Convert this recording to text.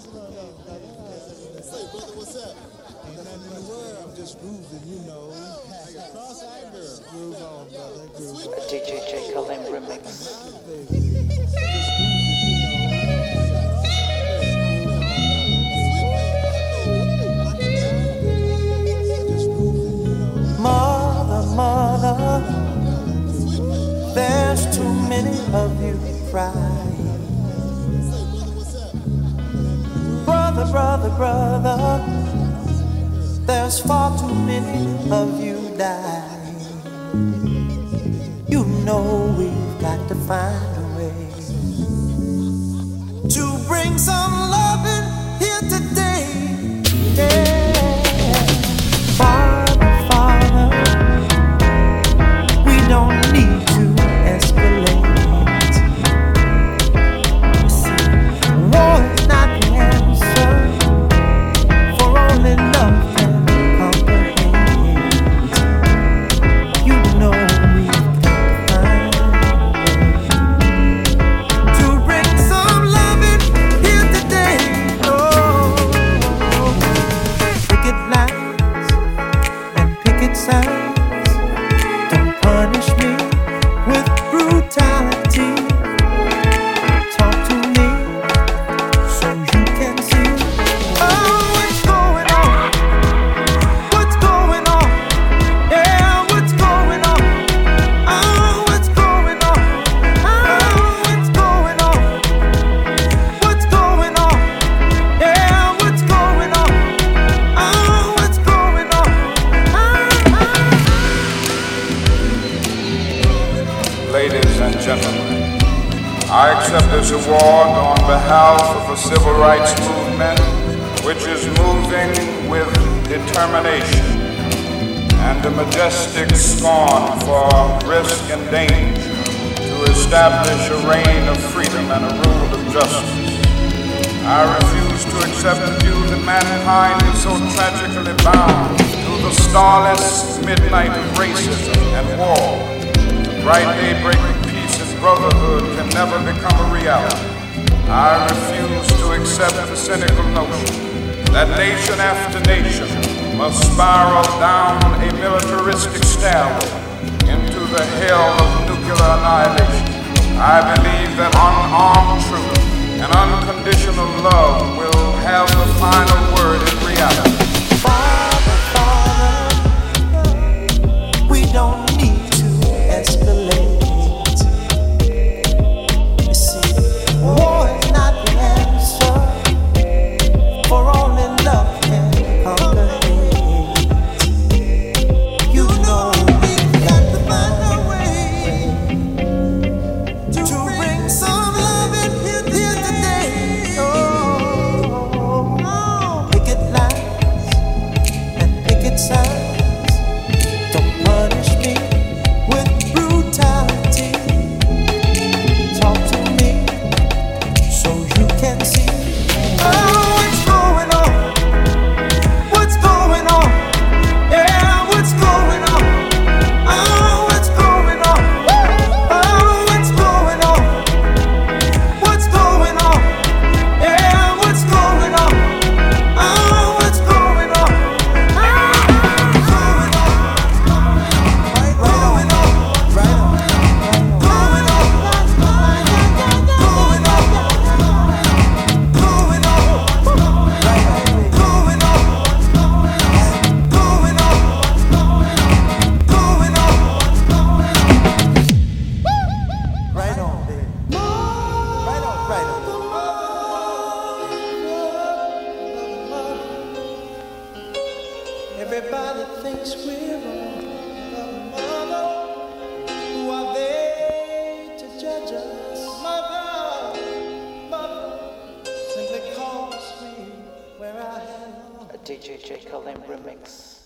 Say, brother, what's up? Ain't nothing in the world. I'm just grooving, you know. Oh, Cross-eyed girl. Groove on, brother. Groove on. DJ J. Kalim remix. there's too many of you crying. Brother, brother, brother, there's far too many of you dying. You know we've got to find a way to bring some I accept this award on behalf of the civil rights movement, which is moving with determination and a majestic scorn for risk and danger to establish a reign of freedom and a rule of justice. I refuse to accept the view that mankind is so tragically bound to the starless midnight of racism and war. Bright peace and brotherhood can never become a reality. I refuse to accept the cynical notion that nation after nation must spiral down a militaristic stairway into the hell of nuclear annihilation. I believe that unarmed truth and unconditional love will have the final word in reality. DJ J. Kalim remix.